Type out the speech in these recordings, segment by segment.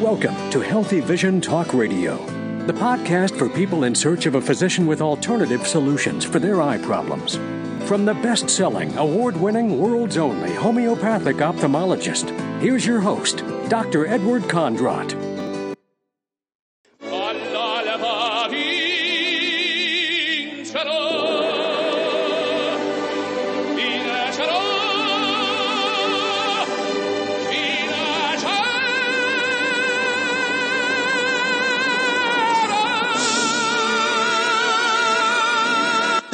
Welcome to Healthy Vision Talk Radio, the podcast for people in search of a physician with alternative solutions for their eye problems. From the best selling, award winning, world's only homeopathic ophthalmologist, here's your host, Dr. Edward Kondrot.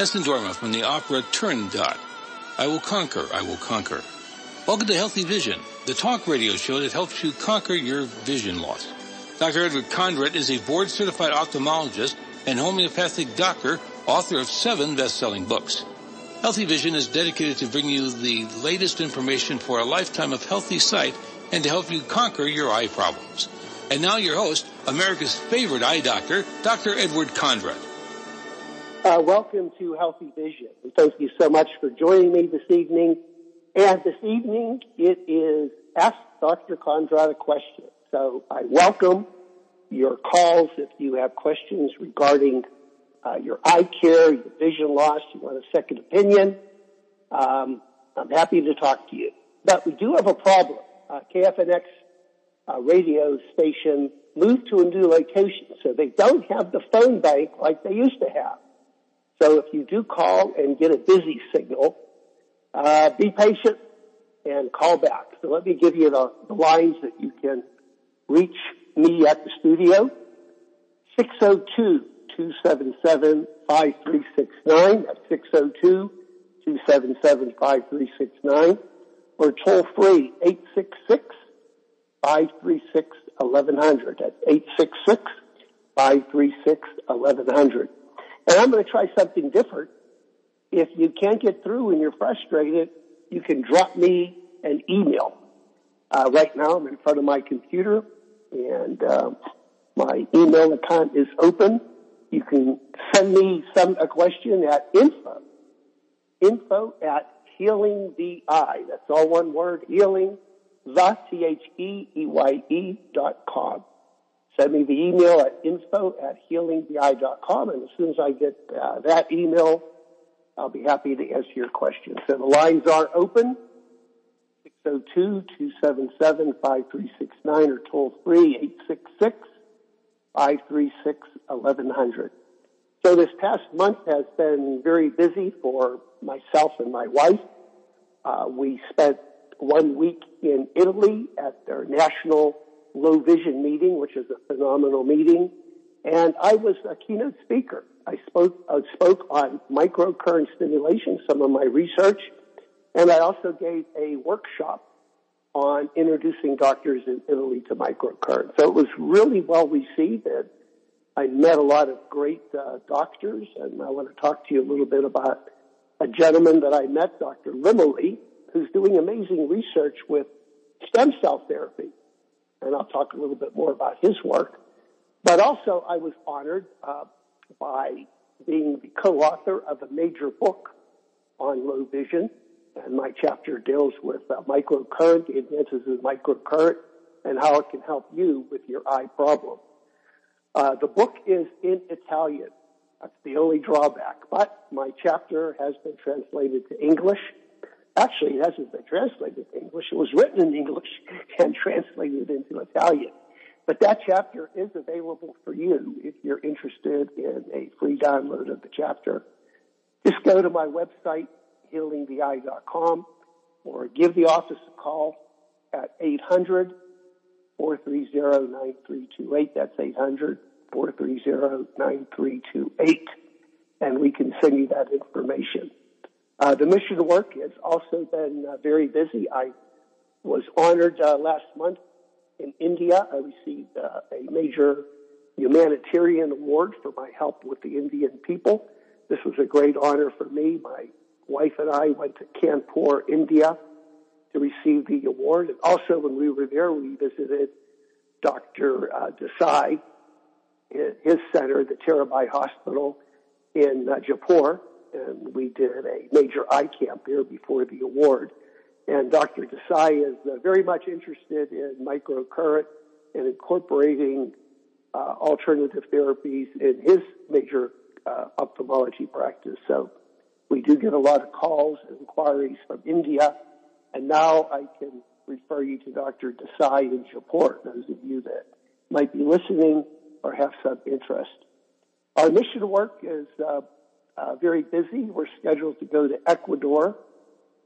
Nessun Dorma from the opera Turandot. I will conquer, I will conquer. Welcome to Healthy Vision, the talk radio show that helps you conquer your vision loss. Dr. Edward Kondrot is a board certified ophthalmologist and homeopathic doctor, author of seven best-selling books. Healthy Vision is dedicated to bringing you the latest information for a lifetime of healthy sight and to help you conquer your eye problems. And now your host, America's favorite eye doctor, Dr. Edward Kondrot. Uh, welcome to Healthy Vision. Thank you so much for joining me this evening. And this evening, it is Ask Dr. Kondrot a Question. So I welcome your calls if you have questions regarding uh, your eye care, your vision loss, you want a second opinion. Um, I'm happy to talk to you. But we do have a problem. Uh, KFNX uh, radio station moved to a new location, so they don't have the phone bank like they used to have. So if you do call and get a busy signal, uh, be patient and call back. So let me give you the, the lines that you can reach me at the studio. 602-277-5369. That's 602-277-5369. Or toll free, 866-536-1100. That's 866-536-1100. And I'm going to try something different. If you can't get through and you're frustrated, you can drop me an email. Uh, right now, I'm in front of my computer, and uh, my email account is open. You can send me some a question at info info at healing the eye. That's all one word. Healing the T H E E Y E dot com. Send me the email at info at healingtheeye.com, and as soon as I get uh, that email, I'll be happy to answer your questions. So the lines are open, 602-277-5369 or toll free, 866-536-1100. So this past month has been very busy for myself and my wife. Uh, we spent one week in Italy at their national low vision meeting, which is a phenomenal meeting. And I was a keynote speaker. I spoke, I spoke on microcurrent stimulation, some of my research, and I also gave a workshop on introducing doctors in Italy to microcurrent. So it was really well received and I met a lot of great uh, doctors and I want to talk to you a little bit about a gentleman that I met, Dr. Limoli, who's doing amazing research with stem cell therapy and I'll talk a little bit more about his work. But also, I was honored uh, by being the co-author of a major book on low vision, and my chapter deals with uh, microcurrent, the advances of microcurrent, and how it can help you with your eye problem. Uh, the book is in Italian. That's the only drawback, but my chapter has been translated to English Actually, it hasn't been translated to English. It was written in English and translated into Italian. But that chapter is available for you if you're interested in a free download of the chapter. Just go to my website, healingtheeye.com, or give the office a call at 800 430 9328. That's 800 430 9328. And we can send you that information. Uh, the mission work has also been uh, very busy. I was honored uh, last month in India. I received uh, a major humanitarian award for my help with the Indian people. This was a great honor for me. My wife and I went to Kanpur, India to receive the award. And also when we were there, we visited Dr. Uh, Desai, his center, the Terabai Hospital in uh, Jaipur and we did a major eye camp there before the award. And Dr. Desai is uh, very much interested in microcurrent and incorporating uh, alternative therapies in his major uh, ophthalmology practice. So we do get a lot of calls and inquiries from India, and now I can refer you to Dr. Desai in Jaipur, those of you that might be listening or have some interest. Our mission work is uh, very busy. We're scheduled to go to Ecuador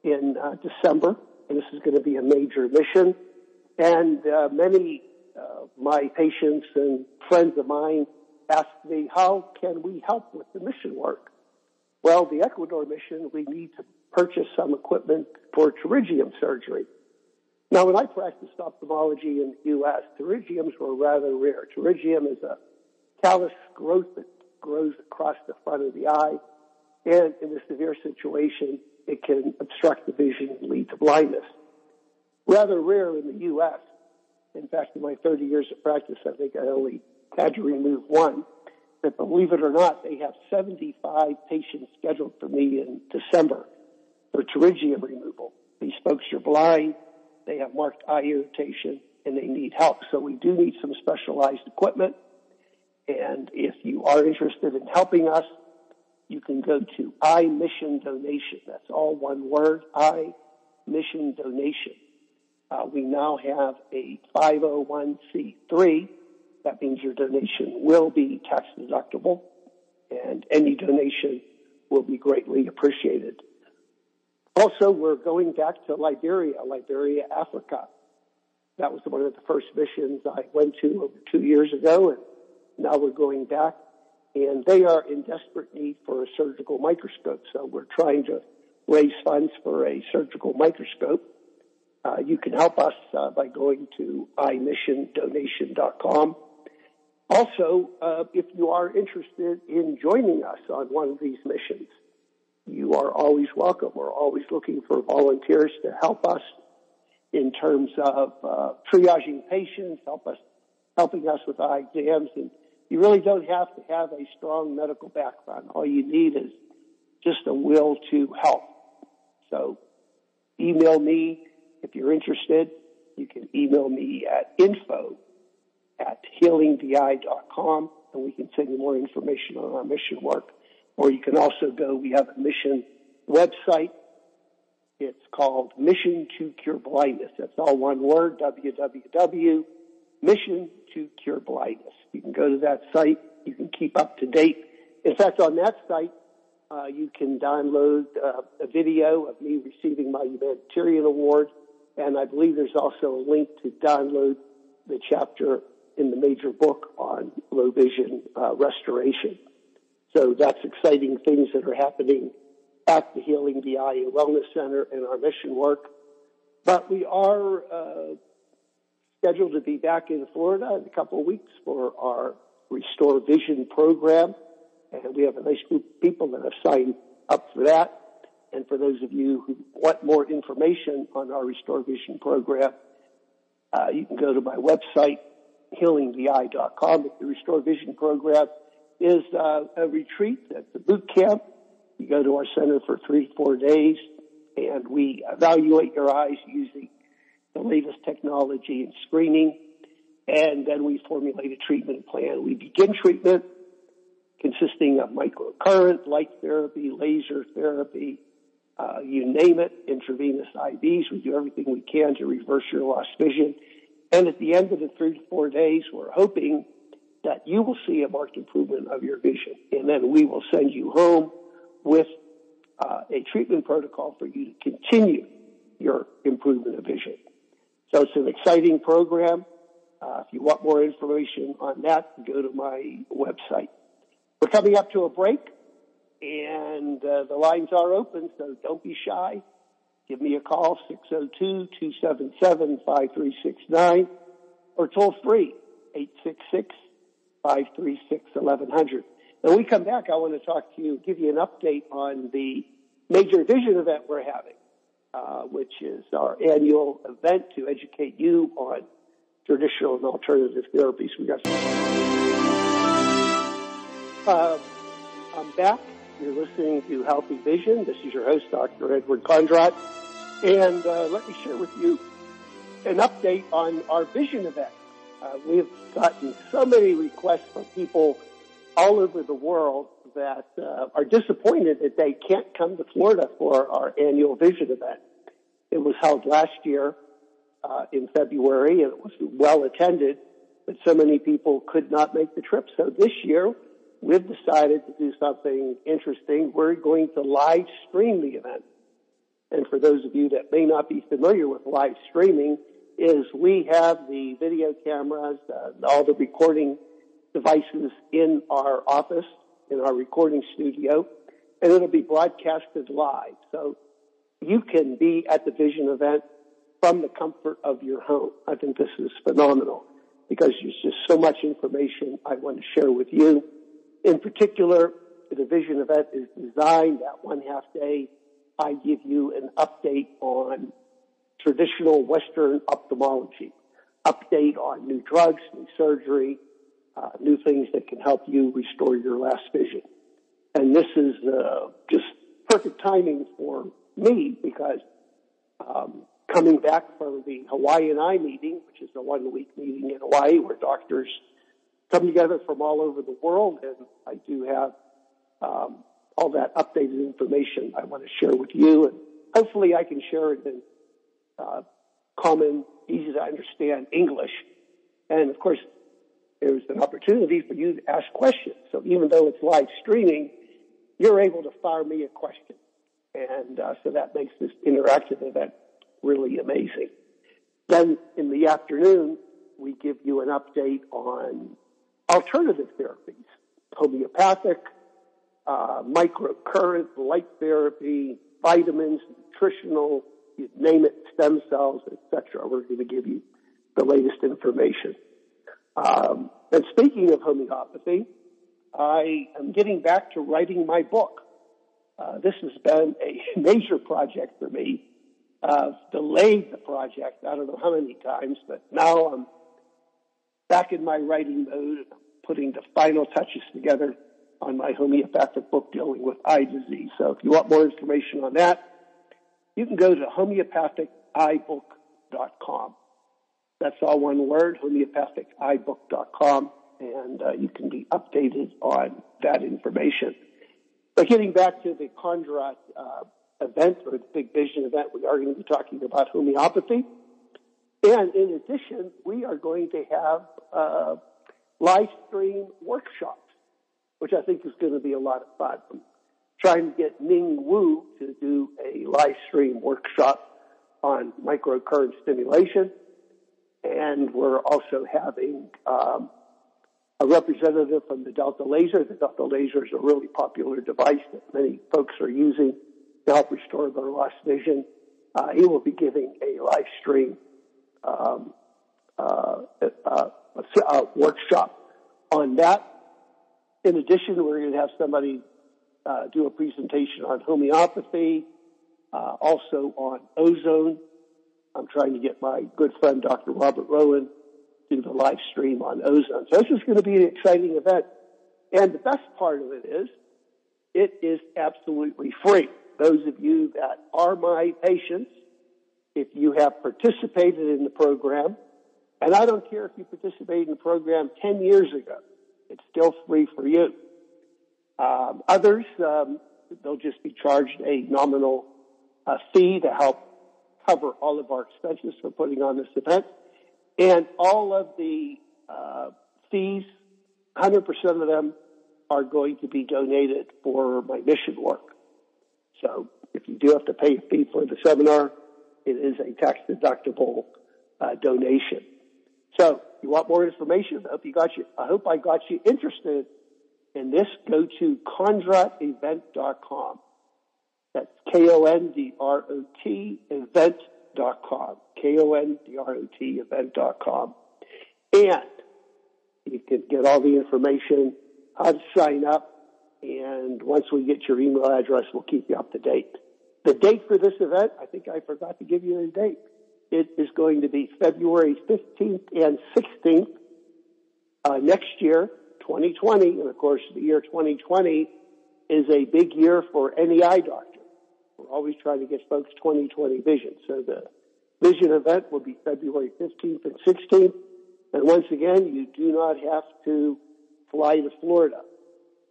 in uh, December, and this is going to be a major mission. And uh, many uh, my patients and friends of mine ask me, how can we help with the mission work? Well, the Ecuador mission, we need to purchase some equipment for pterygium surgery. Now, when I practiced ophthalmology in the U.S., pterygiums were rather rare. Pterygium is a callus growth grows across the front of the eye, and in a severe situation, it can obstruct the vision and lead to blindness. Rather rare in the U.S. In fact, in my 30 years of practice, I think I only had to remove one. But believe it or not, they have 75 patients scheduled for me in December for pterygium removal. These folks are blind, they have marked eye irritation, and they need help. So we do need some specialized equipment. And if you are interested in helping us, you can go to I Mission Donation. That's all one word, I Mission Donation. Uh, we now have a 501c3. That means your donation will be tax deductible, and any donation will be greatly appreciated. Also, we're going back to Liberia, Liberia, Africa. That was one of the first missions I went to over two years ago, and now we're going back. And they are in desperate need for a surgical microscope. So we're trying to raise funds for a surgical microscope. Uh, you can help us uh, by going to imissiondonation.com. Also, uh, if you are interested in joining us on one of these missions, you are always welcome. We're always looking for volunteers to help us in terms of uh, triaging patients, help us, helping us with eye exams, and you really don't have to have a strong medical background. All you need is just a will to help. So, email me if you're interested, you can email me at info at healingtheeye.com and we can send you more information on our mission work. Or you can also go, we have a mission website. It's called Mission to Cure Blindness. That's all one word, www. Mission to Cure Blindness. You can go to that site. You can keep up to date. In fact, on that site, uh, you can download uh, a video of me receiving my humanitarian award and I believe there's also a link to download the chapter in the major book on low vision uh, restoration. So that's exciting things that are happening at the Healing the Eye and Wellness Center and our mission work. But we are uh, scheduled to be back in Florida in a couple of weeks for our Restore Vision program. And we have a nice group of people that have signed up for that. And for those of you who want more information on our Restore Vision program, uh, you can go to my website, healingtheeye.com. The Restore Vision program is uh, a retreat. It's a boot camp. You go to our center for three four days, and we evaluate your eyes using the latest technology and screening, and then we formulate a treatment plan. We begin treatment consisting of microcurrent, light therapy, laser therapy, uh, you name it, intravenous IVs. We do everything we can to reverse your lost vision. And at the end of the three to four days, we're hoping that you will see a marked improvement of your vision. And then we will send you home with uh, a treatment protocol for you to continue your improvement of vision. So it's an exciting program. Uh, if you want more information on that, go to my website. We're coming up to a break and uh, the lines are open, so don't be shy. Give me a call, 602-277-5369, or toll free, 866-536-1100. When we come back, I want to talk to you, give you an update on the major vision event we're having, uh, which is our annual event to educate you on traditional and alternative therapies. We got. Uh, I'm back you're listening to Healthy Vision. This is your host, Dr. Edward Kondrot. And uh, let me share with you an update on our vision event. Uh, we've gotten so many requests from people all over the world that uh, are disappointed that they can't come to Florida for our annual vision event. It was held last year uh, in February and it was well attended, but so many people could not make the trip. So this year, we've decided to do something interesting. We're going to live stream the event. And for those of you that may not be familiar with live streaming, is we have the video cameras, uh, all the recording devices in our office, in our recording studio, and it'll be broadcasted live. So you can be at the Vision event from the comfort of your home. I think this is phenomenal because there's just so much information I want to share with you. In particular, the Vision event is designed that one half day. I give you an update on traditional Western ophthalmology, update on new drugs, new surgery, uh, new things that can help you restore your last vision. And this is uh, just perfect timing for me because um, coming back from the Hawaiian Eye meeting, which is a one week meeting in Hawaii where doctors come together from all over the world, and I do have um, all that updated information I want to share with you, and hopefully I can share it in uh, common, easy to understand English. And of course, there's an opportunity for you to ask questions. So even though it's live streaming, you're able to fire me a question. And uh, so that makes this interactive event really amazing. Then in the afternoon, we give you an update on alternative therapies, homeopathic, uh, microcurrent, light therapy, vitamins, nutritional, you name it, stem cells, etc. We're going to give you the latest information. Um, and speaking of homeopathy, I am getting back to writing my book. Uh, this has been a major project for me. I've delayed the project I don't know how many times, but now I'm back in my writing mode putting the final touches together on my homeopathic book dealing with eye disease. So if you want more information on that, you can go to homeopathiceyebook.com. That's all one word, homeopathiceyebook.com, and uh, you can be updated on that information. But getting back to the Kondrot uh, event or the Big Vision event, we are going to be talking about homeopathy. And in addition, we are going to have uh, live stream workshops, which I think is going to be a lot of fun. I'm trying to get Ning Wu to do a live stream workshop on microcurrent stimulation and we're also having um, a representative from the Delta Laser. The Delta Laser is a really popular device that many folks are using to help restore their lost vision. Uh, he will be giving a live stream um, uh, uh, workshop on that. In addition, we're going to have somebody uh, do a presentation on homeopathy, uh, also on ozone I'm trying to get my good friend Dr. Robert Rowan to do the live stream on ozone. So this is going to be an exciting event. And the best part of it is, it is absolutely free. Those of you that are my patients, if you have participated in the program, and I don't care if you participated in the program 10 years ago, it's still free for you. Um, others, um, they'll just be charged a nominal uh, fee to help cover all of our expenses for putting on this event. And all of the uh, fees, 100% of them are going to be donated for my mission work. So if you do have to pay a fee for the seminar, it is a tax deductible uh, donation. So you want more information? I hope you got you. I hope I got you interested in this. Go to kondrotevent.com. That's K-O-N-D-R-O-T event.com. K-O-N-D-R-O-T event.com. And you can get all the information, how to sign up, and once we get your email address, we'll keep you up to date. The date for this event, I think I forgot to give you the date. It is going to be February 15th and 16th uh, next year, 2020. And of course, the year 2020 is a big year for eye doctor. We're always trying to get folks 2020 vision. So the vision event will be February 15th and 16th. And once again, you do not have to fly to Florida.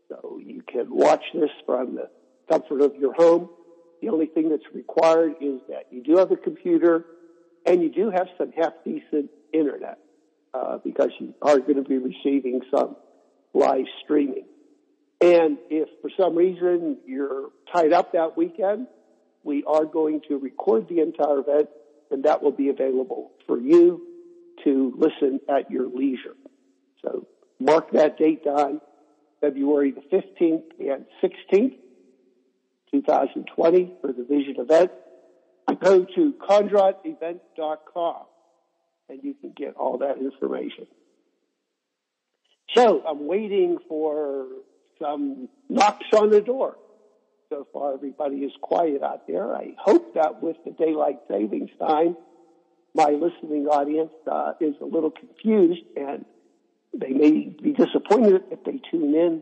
So you can watch this from the comfort of your home. The only thing that's required is that you do have a computer and you do have some half decent internet uh, because you are going to be receiving some live streaming. And if for some reason you're tied up that weekend, we are going to record the entire event and that will be available for you to listen at your leisure. So mark that date down, February the 15th and 16th, 2020 for the Vision event. Go to kondrotevent.com and you can get all that information. So I'm waiting for some knocks on the door. So far, everybody is quiet out there. I hope that with the daylight savings time, my listening audience uh, is a little confused and they may be disappointed if they tune in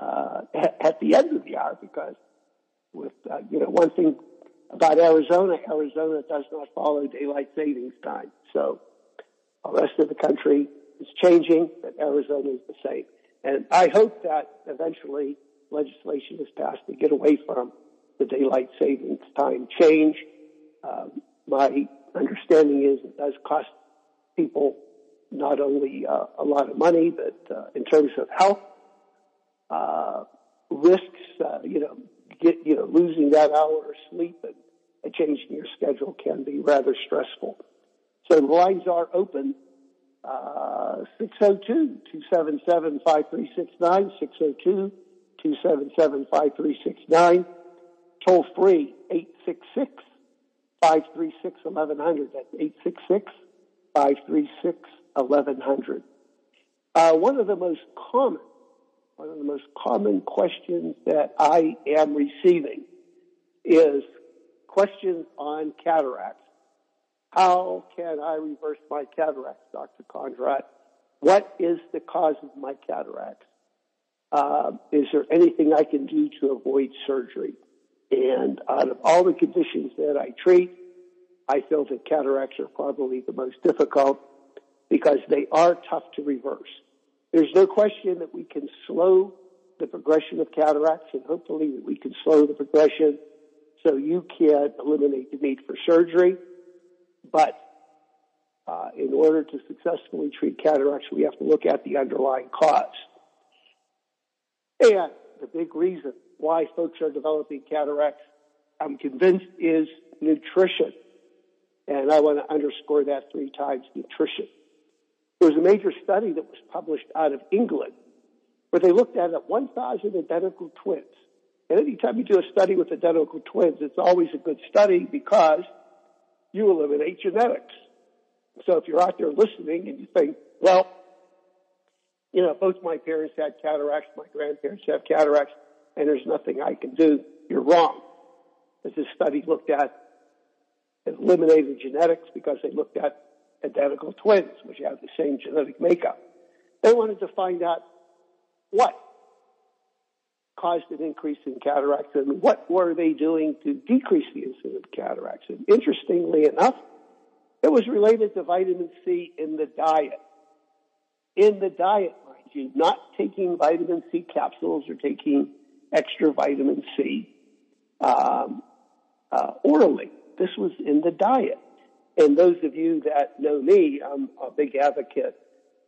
uh, at, at, the end of the hour because with uh, you know one thing about Arizona, Arizona does not follow daylight savings time. So the rest of the country is changing, but Arizona is the same. And I hope that eventually legislation is passed to get away from the daylight savings time change. Um, my understanding is it does cost people not only uh, a lot of money, but uh, in terms of health uh, risks, uh, you know, get you know losing that hour of sleep and, and changing your schedule can be rather stressful. So the lines are open. 602-277-5369, 602-277-5369, toll free 866 536 1100. That's 866 536 1100. Uh, one of the most common, one of the most common questions that I am receiving is questions on cataracts. How can I reverse my cataracts, Dr. Kondrot? What is the cause of my cataracts? Uh, is there anything I can do to avoid surgery? And out of all the conditions that I treat, I feel that cataracts are probably the most difficult because they are tough to reverse. There's no question that we can slow the progression of cataracts and hopefully that we can slow the progression so you can eliminate the need for surgery. But uh, in order to successfully treat cataracts, we have to look at the underlying cause. And the big reason why folks are developing cataracts, I'm convinced, is nutrition. And I want to underscore that three times nutrition. There was a major study that was published out of England where they looked at 1,000 identical twins. And anytime you do a study with identical twins, it's always a good study because you eliminate genetics. So if you're out there listening and you think, well, you know, both my parents had cataracts, my grandparents have cataracts, and there's nothing I can do, you're wrong. As this study looked at it eliminated genetics because they looked at identical twins, which have the same genetic makeup. They wanted to find out what caused an increase in cataracts and what were they doing to decrease the incidence of cataracts. And interestingly enough, it was related to vitamin C in the diet. In the diet, not taking vitamin C capsules or taking extra vitamin C um, uh, orally. This was in the diet. And those of you that know me, I'm a big advocate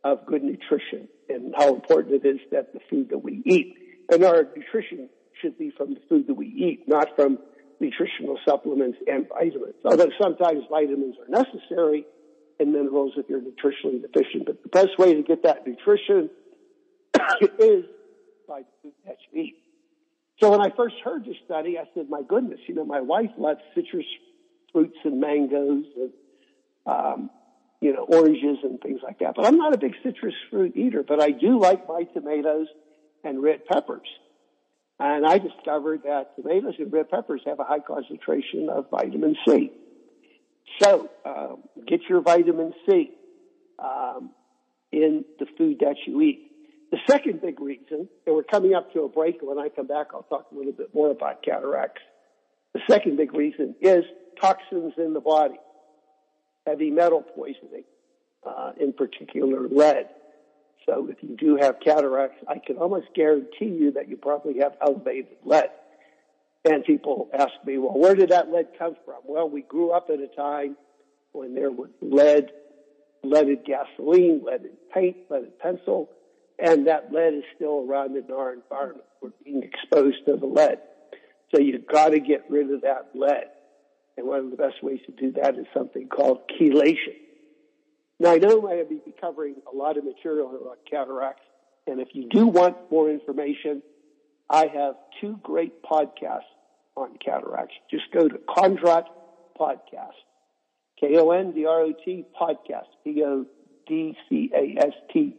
of good nutrition and how important it is that the food that we eat. And our nutrition should be from the food that we eat, not from nutritional supplements and vitamins. Although sometimes vitamins are necessary and minerals if you're nutritionally deficient. But the best way to get that nutrition is by eat. So when I first heard this study, I said, my goodness, you know, my wife loves citrus fruits and mangoes and, um, you know, oranges and things like that. But I'm not a big citrus fruit eater, but I do like my tomatoes and red peppers. And I discovered that tomatoes and red peppers have a high concentration of vitamin C. So, um, get your vitamin C um, in the food that you eat. The second big reason, and we're coming up to a break, and when I come back, I'll talk a little bit more about cataracts. The second big reason is toxins in the body, heavy metal poisoning. uh, in particular lead. So if you do have cataracts, I can almost guarantee you that you probably have elevated lead. And people ask me, well, where did that lead come from? Well, we grew up at a time when there was lead, leaded gasoline, leaded paint, leaded pencil, and that lead is still around in our environment. We're being exposed to the lead. So you've got to get rid of that lead. And one of the best ways to do that is something called chelation. Now I know I will be covering a lot of material on cataracts, and if you do want more information, I have two great podcasts on cataracts. Just go to Kondrot Podcast, K-O-N-D-R-O-T Podcast, P-O-D-C-A-S-T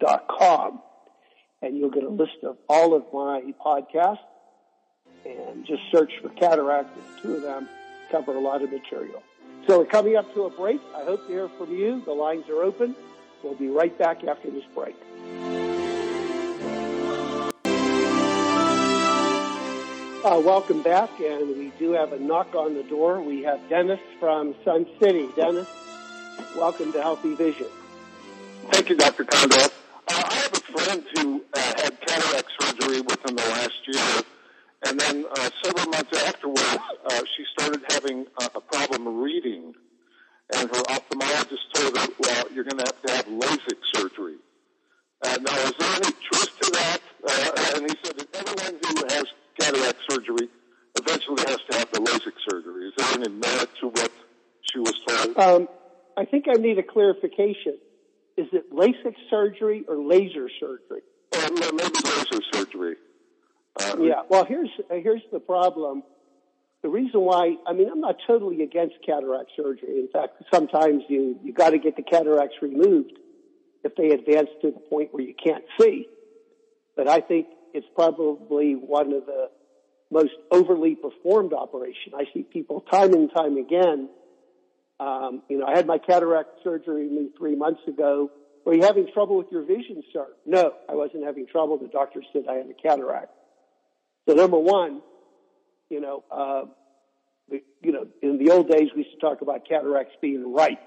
dot com, and you'll get a list of all of my podcasts, and just search for cataract, and two of them cover a lot of material. So we're coming up to a break. I hope to hear from you. The lines are open. We'll be right back after this break. Uh, welcome back, and we do have a knock on the door. We have Dennis from Sun City. Dennis, welcome to Healthy Vision. Thank you, Dr. Kondrot. Uh, friend who uh, had cataract surgery within the last year, and then uh, several months afterwards, uh, she started having a problem reading, and her ophthalmologist told her, "Well, you're going to have to have LASIK surgery." Uh, now, is there any truth to that? Uh, and he said that everyone who has cataract surgery eventually has to have the LASIK surgery. Is there any merit to what she was told? Um, I think I need a clarification. Is it LASIK surgery or laser surgery? Uh, maybe laser surgery. Uh, yeah. Well, here's here's the problem. The reason why I mean I'm not totally against cataract surgery. In fact, sometimes you you got to get the cataracts removed if they advance to the point where you can't see. But I think it's probably one of the most overly performed operation. I see people time and time again. Um, you know, I had my cataract surgery three months ago. Were you having trouble with your vision, sir? No, I wasn't having trouble. The doctor said I had a cataract. So number one, you know, uh, you know, in the old days we used to talk about cataracts being right.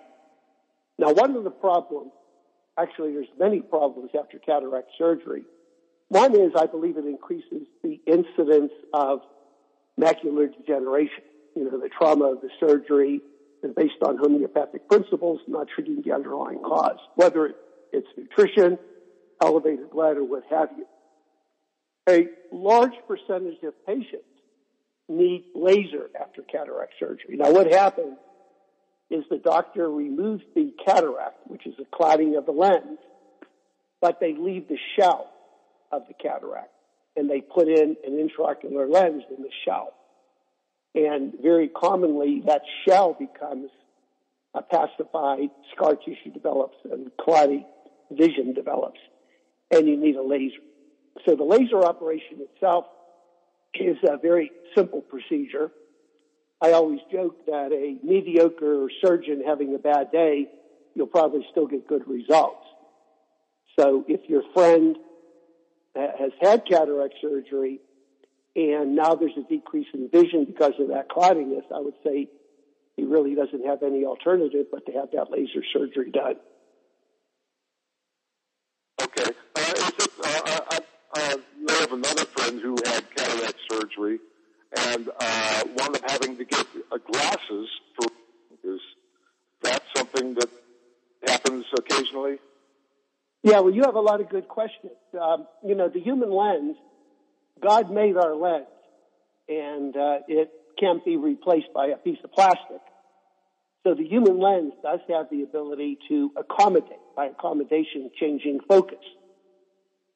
Now, one of the problems, actually, there's many problems after cataract surgery. One is I believe it increases the incidence of macular degeneration. You know, the trauma of the surgery is based on homeopathic principles, not treating the underlying cause, whether it's nutrition, elevated blood, or what have you. A large percentage of patients need laser after cataract surgery. Now what happens is the doctor removes the cataract, which is a clouding of the lens, but they leave the shell of the cataract and they put in an intraocular lens in the shell. And very commonly that shell becomes opacified, scar tissue develops and cloudy vision develops and you need a laser. So the laser operation itself is a very simple procedure. I always joke that a mediocre surgeon having a bad day, you'll probably still get good results. So if your friend has had cataract surgery and now there's a decrease in vision because of that cloudiness, I would say he really doesn't have any alternative but to have that laser surgery done. Okay. Uh, it, uh, I, I know of another friend who had cataract surgery and uh, wound up having to get uh, glasses for. Is that something that happens occasionally? Yeah, well, you have a lot of good questions. Um, you know, the human lens, God made our lens, and uh, it can't be replaced by a piece of plastic. So the human lens does have the ability to accommodate, by accommodation, changing focus.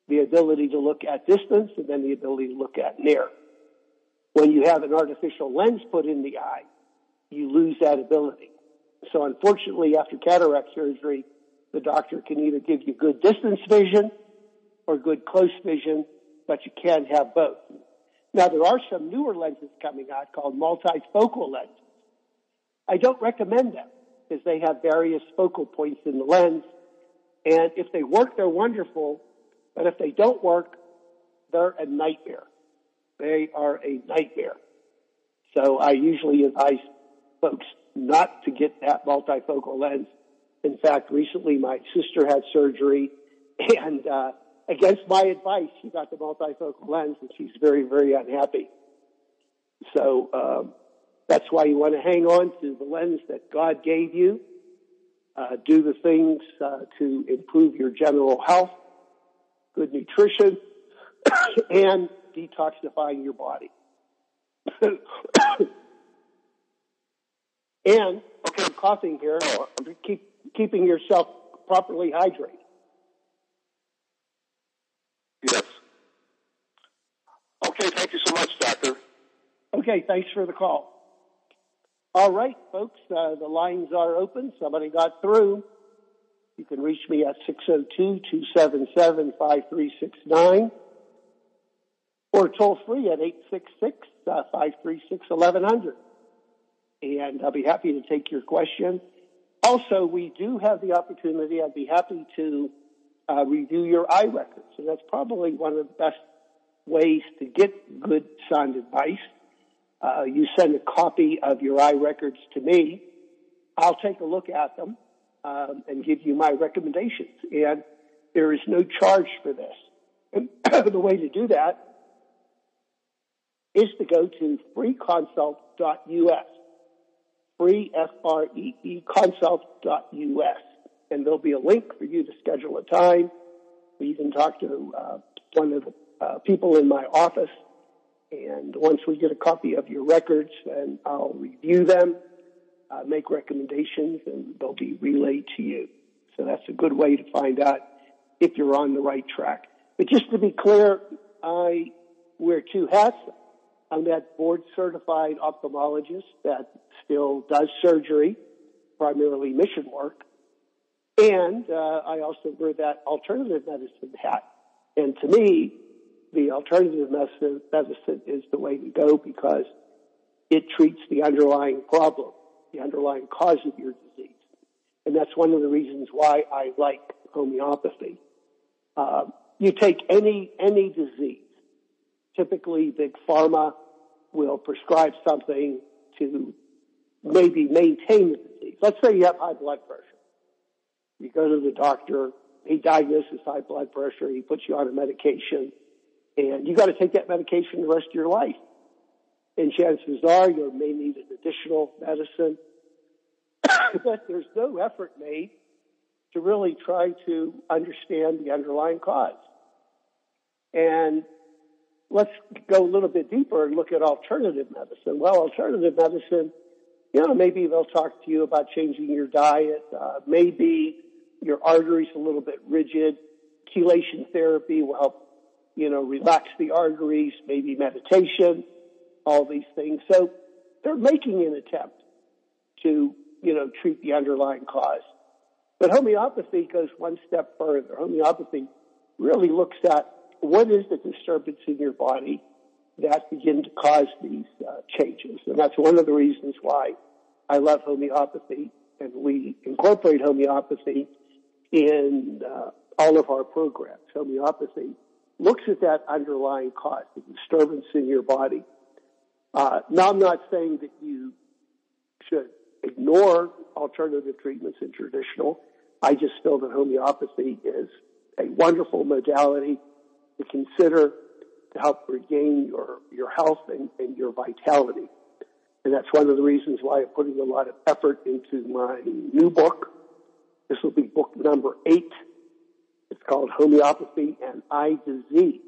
The ability to look at distance and then the ability to look at near. When you have an artificial lens put in the eye, you lose that ability. So unfortunately, after cataract surgery, the doctor can either give you good distance vision or good close vision, but you can't have both. Now there are some newer lenses coming out called multifocal lenses. I don't recommend them because they have various focal points in the lens. And if they work, they're wonderful. But if they don't work, they're a nightmare. They are a nightmare. So I usually advise folks not to get that multifocal lens In fact, recently my sister had surgery, and uh, against my advice, she got the multifocal lens, and she's very, very unhappy. So um, that's why you want to hang on to the lens that God gave you. Uh, do the things uh, to improve your general health, good nutrition, and detoxifying your body. and okay, I'm coughing here. Keep keeping yourself properly hydrated. Yes. Okay, thank you so much, Doctor. Okay, thanks for the call. All right, folks, uh, the lines are open. Somebody got through. You can reach me at 602-277-5369 or toll free at 866-536-1100. And I'll be happy to take your question. Also, we do have the opportunity, I'd be happy to uh, review your eye records. And that's probably one of the best ways to get good sound advice. Uh, you send a copy of your eye records to me. I'll take a look at them um, and give you my recommendations. And there is no charge for this. And the way to do that is to go to freeconsult.us, free, F-R-E-E, consult.us. And there'll be a link for you to schedule a time where you can talk to uh, one of the uh, people in my office. And once we get a copy of your records, then I'll review them, uh, make recommendations, and they'll be relayed to you. So that's a good way to find out if you're on the right track. But just to be clear, I wear two hats. I'm that board certified ophthalmologist that still does surgery, primarily mission work. And uh, I also wear that alternative medicine hat. And to me, the alternative medicine, is the way to go because it treats the underlying problem, the underlying cause of your disease. And that's one of the reasons why I like homeopathy. Uh, you take any, any disease, typically big pharma will prescribe something to maybe maintain the disease. Let's say you have high blood pressure. You go to the doctor, he diagnoses high blood pressure, he puts you on a medication, and you got to take that medication the rest of your life. And chances are you may need an additional medicine, but there's no effort made to really try to understand the underlying cause. And let's go a little bit deeper and look at alternative medicine. Well, alternative medicine, you know, maybe they'll talk to you about changing your diet. Uh, maybe your arteries a little bit rigid. Chelation therapy will help you know, relax the arteries, maybe meditation, all these things. So they're making an attempt to, you know, treat the underlying cause. But homeopathy goes one step further. Homeopathy really looks at what is the disturbance in your body that begin to cause these uh, changes. And that's one of the reasons why I love homeopathy and we incorporate homeopathy in uh, all of our programs. Homeopathy looks at that underlying cause, the disturbance in your body. Uh, now, I'm not saying that you should ignore alternative treatments and traditional. I just feel that homeopathy is a wonderful modality to consider to help regain your, your health and, and your vitality. And that's one of the reasons why I'm putting a lot of effort into my new book. This will be book number eight called Homeopathy and Eye Disease.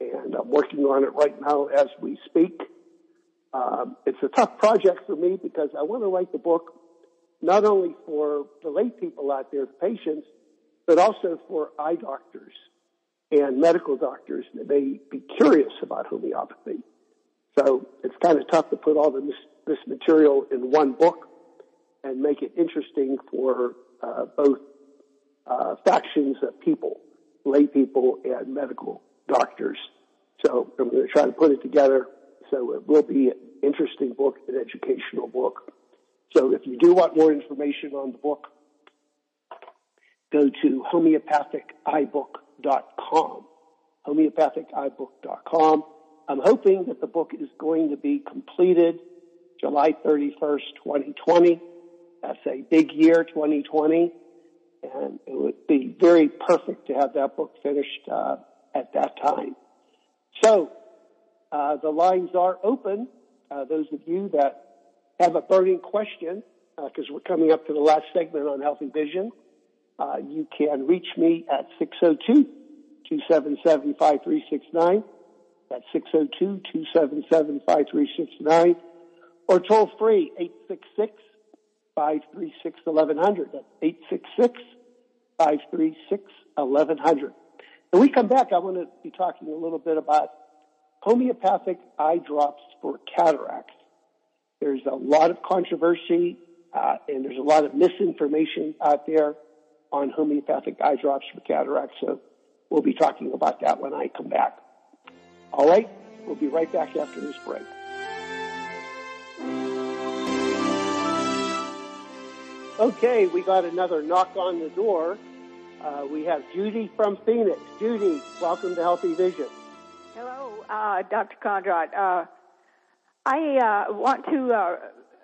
And I'm working on it right now as we speak. Um, it's a tough project for me because I want to write the book not only for the lay people out there, the patients, but also for eye doctors and medical doctors that may be curious about homeopathy. So it's kind of tough to put all this, this material in one book and make it interesting for uh, both uh, factions of people, lay people and medical doctors. So I'm going to try to put it together so it will be an interesting book, an educational book. So if you do want more information on the book, go to homeopathiceyebook.com. Homeopathiceyebook.com. I'm hoping that the book is going to be completed July 31st, 2020. That's a big year, 2020, and it would be very perfect to have that book finished uh, at that time. So uh, the lines are open. Uh, those of you that have a burning question, because uh, we're coming up to the last segment on healthy vision, uh, you can reach me at 602 277 5369. That's 602 277 5369. Or toll free 866 536 1100. That's 866 536 1100. When we come back, I want to be talking a little bit about homeopathic eye drops for cataracts. There's a lot of controversy uh, and there's a lot of misinformation out there on homeopathic eye drops for cataracts. So we'll be talking about that when I come back. All right, we'll be right back after this break. Okay, we got another knock on the door. Uh, we have Judy from Phoenix. Judy, welcome to Healthy Vision. Hello, uh, Dr. Kondrot. Uh, I uh, want to uh,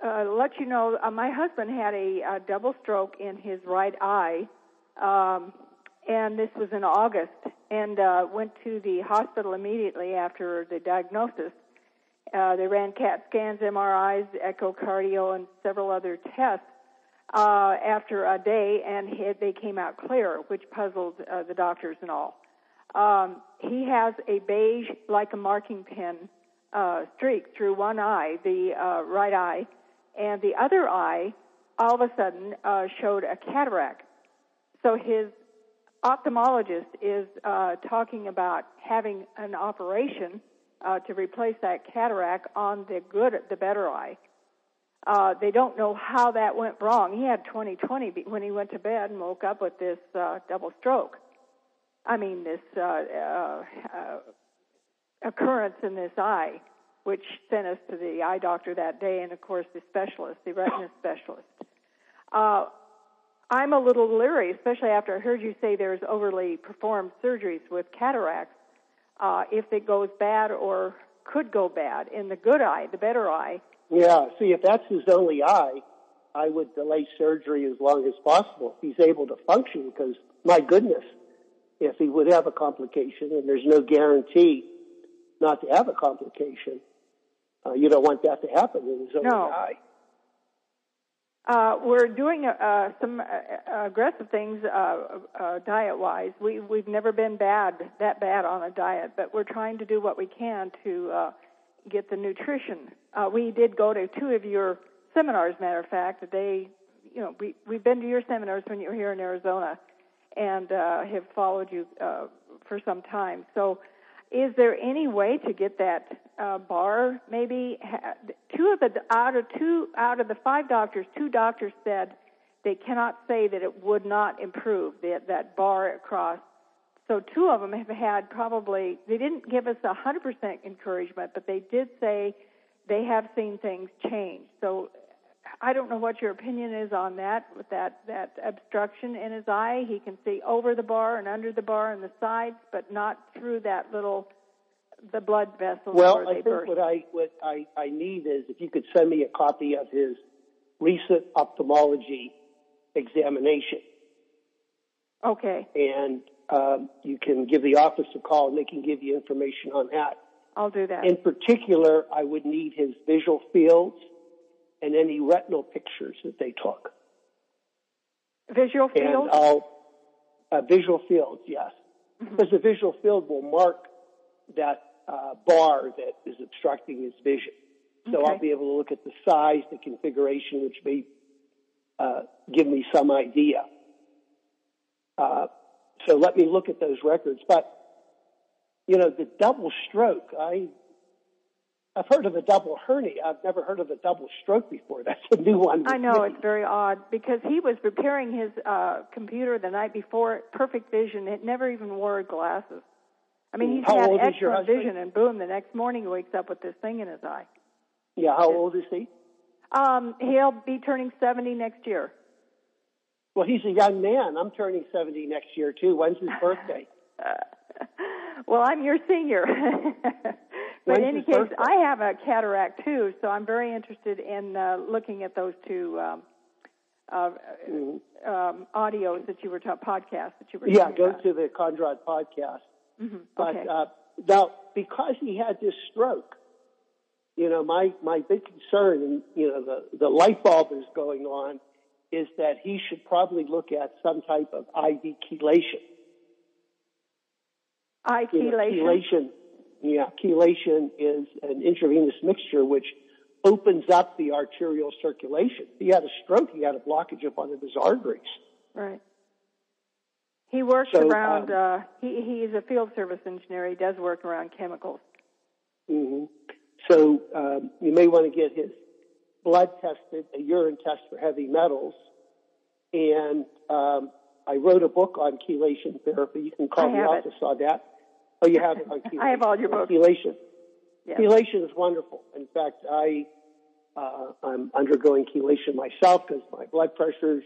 uh, let you know my husband had a, double stroke in his right eye, um, and this was in August, and went to the hospital immediately after the diagnosis. they ran CAT scans, MRIs, echocardio, and several other tests uh, after a day, and he, they came out clear, which puzzled uh, the doctors and all. Um, he has a beige, like a marking pen, uh, streak through one eye, the uh, right eye, and the other eye all of a sudden uh, showed a cataract. So his ophthalmologist is uh, talking about having an operation uh, to replace that cataract on the good, the better eye. Uh, they don't know how that went wrong. He had 20/20 when he went to bed and woke up with this uh, double stroke. I mean, this uh, uh, uh, occurrence in this eye, which sent us to the eye doctor that day, and of course the specialist, the retina specialist. Uh, I'm a little leery, especially after I heard you say there's overly performed surgeries with cataracts. Uh, if it goes bad or could go bad in the good eye, the better eye, yeah, see, if that's his only eye, I would delay surgery as long as possible if he's able to function because, my goodness, if he would have a complication and there's no guarantee not to have a complication, uh, you don't want that to happen in his only no. eye. Uh, we're doing uh, some uh, aggressive things uh, uh, diet-wise. We we've never been bad that bad on a diet, but we're trying to do what we can to uh, get the nutrition. Uh, we did go to two of your seminars, matter of fact. They, you know, we we've been to your seminars when you were here in Arizona, and uh, have followed you uh, for some time. So, is there any way to get that uh, bar? Maybe ha- two of the out of two out of the five doctors, two doctors said they cannot say that it would not improve that that bar across so two of them have had probably, they didn't give us a 100% encouragement, but they did say they have seen things change. So I don't know what your opinion is on that, with that, that obstruction in his eye. He can see over the bar and under the bar and the sides, but not through that little, the blood vessels well, where they I think burst. what I, what I, I need is if you could send me a copy of his recent ophthalmology examination. Okay. And um, you can give the office a call and they can give you information on that. I'll do that. In particular, I would need his visual fields and any retinal pictures that they took. Visual fields? And I'll, uh, visual fields, yes. Mm-hmm. Because the visual field will mark that uh, bar that is obstructing his vision. So okay. I'll be able to look at the size, the configuration, which may uh, give me some idea. So let me look at those records. But, you know, the double stroke, I, I've heard of a double hernia. I've never heard of a double stroke before. That's a new one. I know, it's very odd because he was repairing his uh, computer the night before, perfect vision. It never even wore glasses. I mean, he's how had excellent vision, and boom, the next morning he wakes up with this thing in his eye. Yeah, how old is he? Um, he'll be turning 70 next year. Well, he's a young man. I'm turning 70 next year, too. When's his birthday? well, I'm your senior. but When's in any case, birthday? I have a cataract, too, so I'm very interested in uh, looking at those two um, uh, mm-hmm. um, audios that you were talking, podcasts that you were. Yeah, go about. to the Kondrot podcast. Mm-hmm. But okay. uh, now, because he had this stroke, you know, my my big concern, and you know, the the light bulb is going on, is that he should probably look at some type of IV chelation. IV chelation. You know, chelation. Yeah, chelation is an intravenous mixture which opens up the arterial circulation. He had a stroke, he had a blockage of one of his arteries. Right. He works so, around. Um, uh, he he's a field service engineer. He does work around chemicals. Mm-hmm. So um, you may want to get his blood tested, a urine test for heavy metals, and um, I wrote a book on chelation therapy. You can call me. I the office on that. Oh, you have it on chelation. I have all your books. Chelation. Yes. Chelation is wonderful. In fact, I uh, I'm undergoing chelation myself because my blood pressure is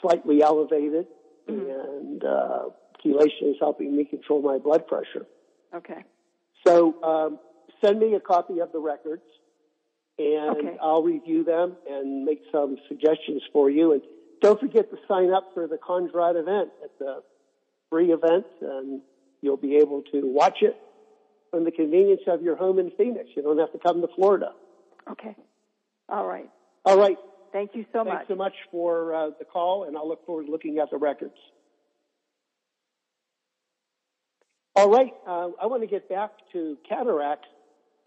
slightly elevated, mm-hmm. and uh, chelation is helping me control my blood pressure. Okay. So um, send me a copy of the records, and Okay. I'll review them and make some suggestions for you. And don't forget to sign up for the Kondrot event. It's a free event, and you'll be able to watch it from the convenience of your home in Phoenix. You don't have to come to Florida. Okay. All right. All right. Thank you so Thanks much. so much for uh, the call, and I'll look forward to looking at the records. All right. Uh, I want to get back to cataracts.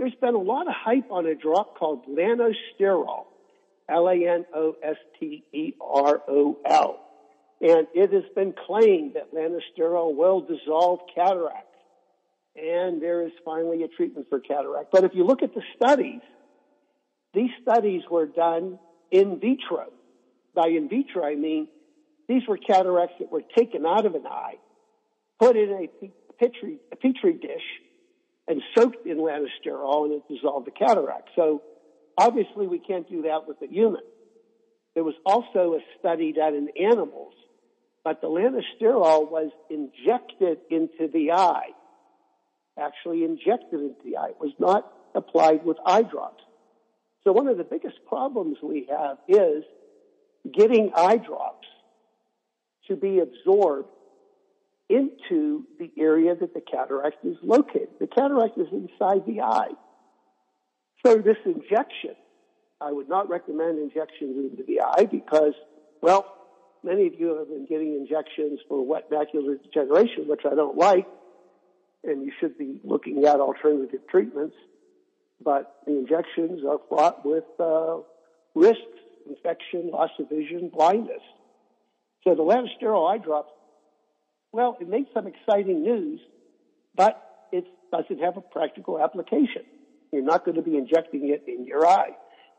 There's been a lot of hype on a drop called Lanosterol, L-A-N-O-S-T-E-R-O-L. And it has been claimed that Lanosterol will dissolve cataract. And there is finally a treatment for cataract. But if you look at the studies, these studies were done in vitro. By in vitro, I mean these were cataracts that were taken out of an eye, put in a petri, a petri dish, and soaked in lanosterol, and it dissolved the cataract. So obviously, we can't do that with a human. There was also a study done in animals, but the lanosterol was injected into the eye. Actually, injected into the eye. It was not applied with eye drops. So one of the biggest problems we have is getting eye drops to be absorbed into the area that the cataract is located. The cataract is inside the eye. So this injection, I would not recommend injections into the eye because, well, many of you have been getting injections for wet macular degeneration, which I don't like, and you should be looking at alternative treatments. But the injections are fraught with uh, risks, infection, loss of vision, blindness. So the lanosterol eye drops well, it makes some exciting news, but it doesn't have a practical application. You're not going to be injecting it in your eye.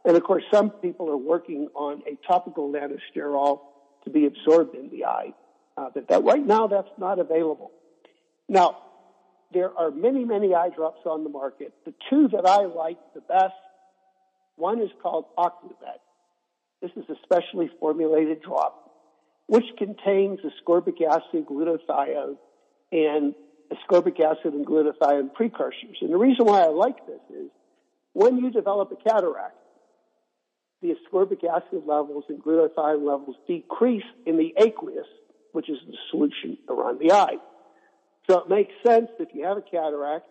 And of course, some people are working on a topical lanosterol to be absorbed in the eye. Uh, but that right now, that's not available. Now, there are many, many eye drops on the market. The two that I like the best, one is called Oclumed. This is a specially formulated drop which contains ascorbic acid, glutathione, and ascorbic acid and glutathione precursors. And the reason why I like this is when you develop a cataract, the ascorbic acid levels and glutathione levels decrease in the aqueous, which is the solution around the eye. So it makes sense if you have a cataract,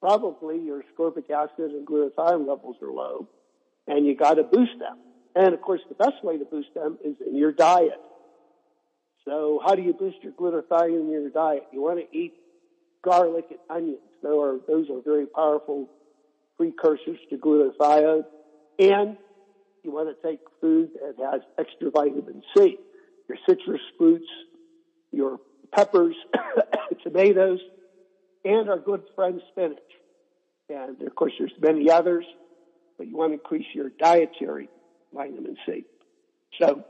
probably your ascorbic acid and glutathione levels are low, and you got to boost them. And of course, the best way to boost them is in your diet. So how do you boost your glutathione in your diet? You want to eat garlic and onions. Those are, those are very powerful precursors to glutathione. And you want to take food that has extra vitamin C. Your citrus fruits, your peppers, tomatoes, and our good friend spinach. And of course, there's many others, but you want to increase your dietary vitamin C. So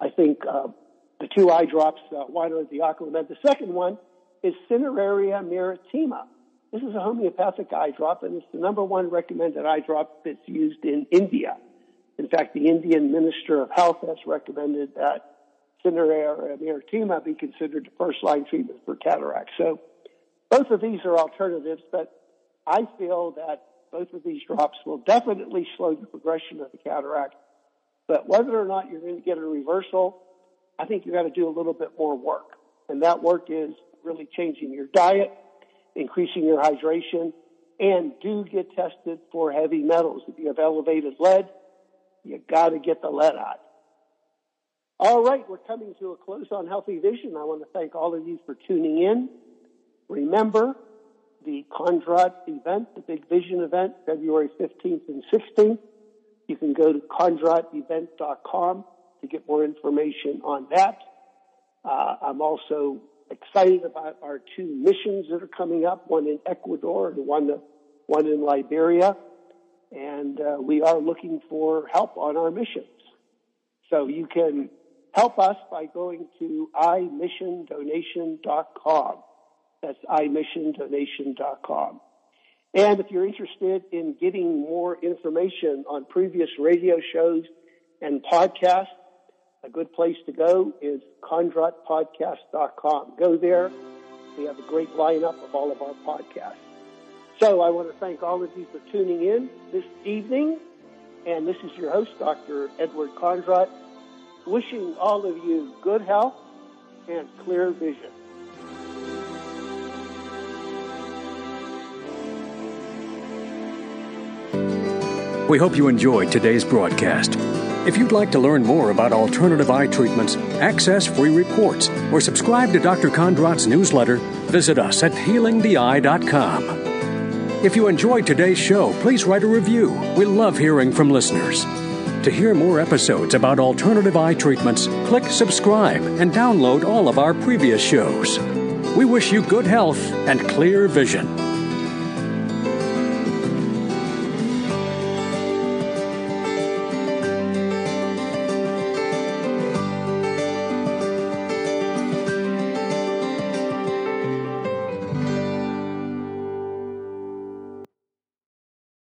I think uh, the two eye drops, uh, one is the Oclumed. The second one is Cineraria maritima. This is a homeopathic eye drop, and it's the number one recommended eye drop that's used in India. In fact, the Indian Minister of Health has recommended that Cineraria maritima be considered the first-line treatment for cataracts. So both of these are alternatives, but I feel that both of these drops will definitely slow the progression of the cataract But whether or not you're going to get a reversal, I think you got to do a little bit more work. And that work is really changing your diet, increasing your hydration, and do get tested for heavy metals. If you have elevated lead, you got to get the lead out. All right, we're coming to a close on Healthy Vision. I want to thank all of you for tuning in. Remember the Kondrot event, the Big Vision event, February 15th and 16th. You can go to kondrotevent.com to get more information on that. Uh, I'm also excited about our two missions that are coming up, one in Ecuador and one, one in Liberia. And uh, we are looking for help on our missions. So you can help us by going to imissiondonation.com. That's imissiondonation.com. And if you're interested in getting more information on previous radio shows and podcasts, a good place to go is kondrotpodcast.com. Go there. We have a great lineup of all of our podcasts. So I want to thank all of you for tuning in this evening. And this is your host, Dr. Edward Kondrot, wishing all of you good health and clear vision. We hope you enjoyed today's broadcast. If you'd like to learn more about alternative eye treatments, access free reports, or subscribe to Dr. Kondrot's newsletter, visit us at healingtheeye.com. If you enjoyed today's show, please write a review. We love hearing from listeners. To hear more episodes about alternative eye treatments, click subscribe and download all of our previous shows. We wish you good health and clear vision.